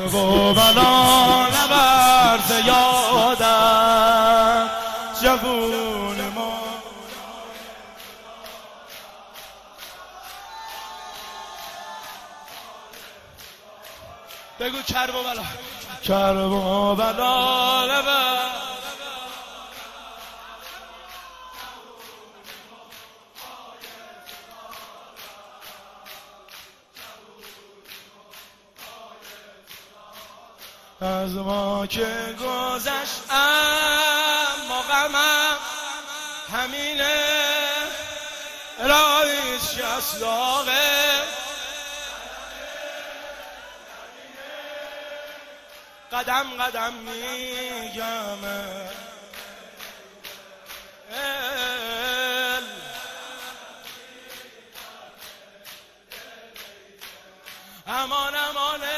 و بلا نبرد یادم. جوون ما. بگو کرب و بلا. کرب و نبرد از ما که گذشت اما غمم همینه رایش شسلاغه قدم قدم میگم امان امانه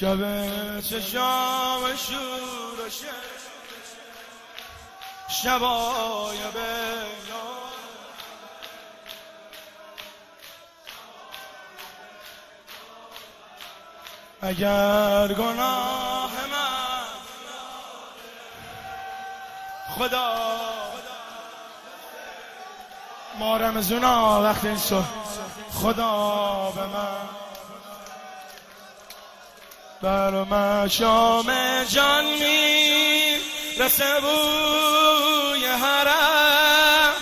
شب چشام شور و شبای بیان اگر گناه من خدا ما زونا وقتی این خدا به من بر مشام جان می رسه بوی حرم.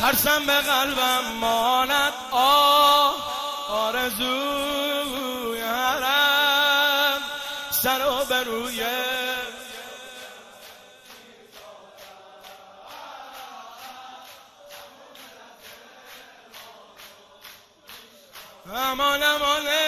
ترسم به قلبم ماند آه امان امانه